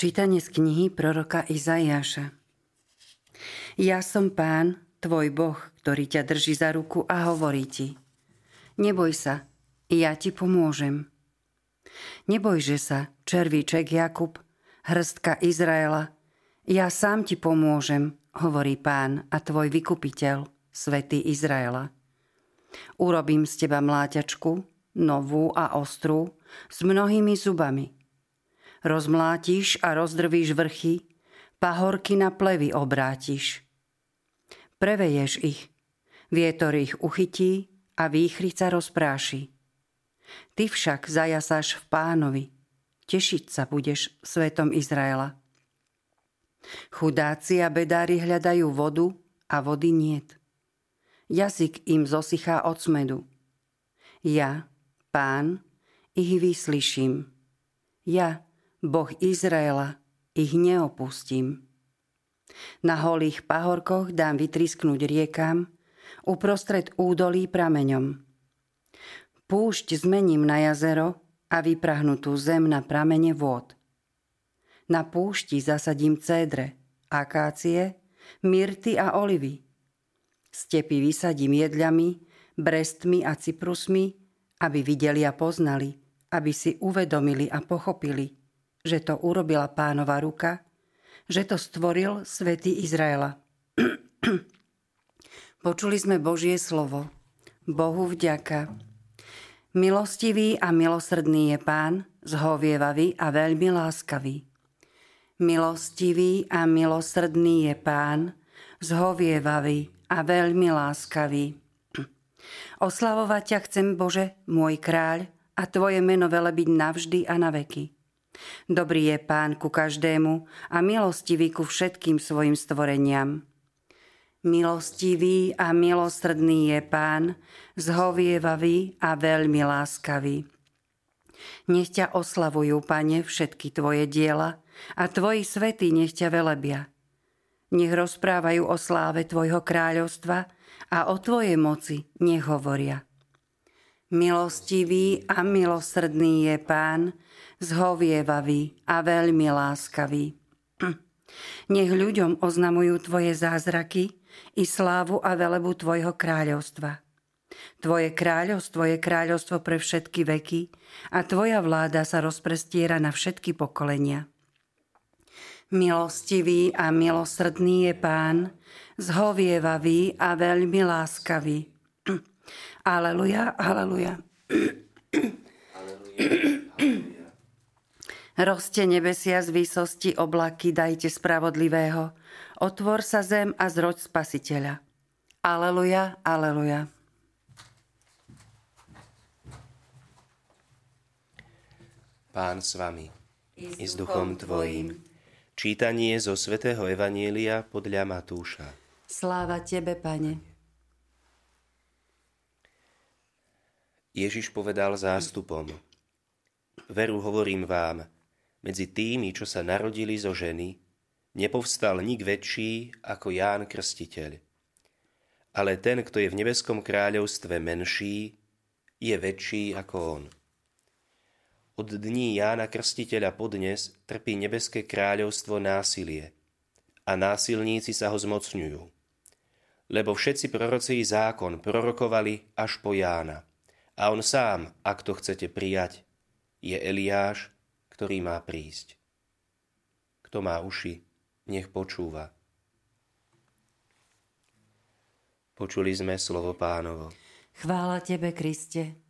Čítanie z knihy proroka Izaiáša. Ja som pán, tvoj Boh, ktorý ťa drží za ruku a hovorí ti. Neboj sa, ja ti pomôžem. Nebojže sa, červíček Jakub, hrstka Izraela, ja sám ti pomôžem, hovorí pán a tvoj vykupiteľ, svätý Izraela. Urobím z teba mláťačku, novú a ostrú, s mnohými zubami – rozmlátiš a rozdrvíš vrchy, pahorky na plevy obrátiš. Preveješ ich, vietor ich uchytí a výchrica rozpráši. Ty však zajasáš v pánovi, tešiť sa budeš svetom Izraela. Chudáci a bedári hľadajú vodu a vody niet. Jazyk im zosychá od smedu. Ja, pán, ich vyslyším. Ja, Boh Izraela, ich neopustím. Na holých pahorkoch dám vytrisknúť riekam, uprostred údolí prameňom. Púšť zmením na jazero a vyprahnutú zem na pramene vôd. Na púšti zasadím cédre, akácie, myrty a olivy. Stepy vysadím jedľami, brestmi a cyprusmi, aby videli a poznali, aby si uvedomili a pochopili – že to urobila pánova ruka, že to stvoril svätý Izraela. Počuli sme Božie slovo. Bohu vďaka. Milostivý a milosrdný je pán, zhovievavý a veľmi láskavý. Milostivý a milosrdný je pán, zhovievavý a veľmi láskavý. Oslavovať ťa chcem, Bože, môj kráľ, a Tvoje meno velebiť navždy a na veky. Dobrý je pán ku každému a milostivý ku všetkým svojim stvoreniam. Milostivý a milosrdný je pán, zhovievavý a veľmi láskavý. Nech ťa oslavujú, pane, všetky tvoje diela a tvoji svety nech ťa velebia. Nech rozprávajú o sláve tvojho kráľovstva a o tvojej moci nech hovoria. Milostivý a milosrdný je pán, zhovievavý a veľmi láskavý. Nech ľuďom oznamujú Tvoje zázraky i slávu a velebu Tvojho kráľovstva. Tvoje kráľovstvo je kráľovstvo pre všetky veky a Tvoja vláda sa rozprestiera na všetky pokolenia. Milostivý a milosrdný je Pán, zhovievavý a veľmi láskavý. Aleluja, aleluja. Roste nebesia z výsosti oblaky, dajte spravodlivého. Otvor sa zem a zroď spasiteľa. Aleluja, aleluja. Pán s vami i s duchom tvojim. Čítanie zo svätého Evanielia podľa Matúša. Sláva Tebe, Pane. Ježiš povedal zástupom. Veru hovorím vám, medzi tými, čo sa narodili zo ženy, nepovstal nik väčší ako Ján Krstiteľ. Ale ten, kto je v nebeskom kráľovstve menší, je väčší ako on. Od dní Jána Krstiteľa podnes trpí nebeské kráľovstvo násilie a násilníci sa ho zmocňujú. Lebo všetci proroci zákon prorokovali až po Jána. A on sám, ak to chcete prijať, je Eliáš, ktorý má prísť. Kto má uši, nech počúva. Počuli sme slovo pánovo. Chvála Tebe, Kriste.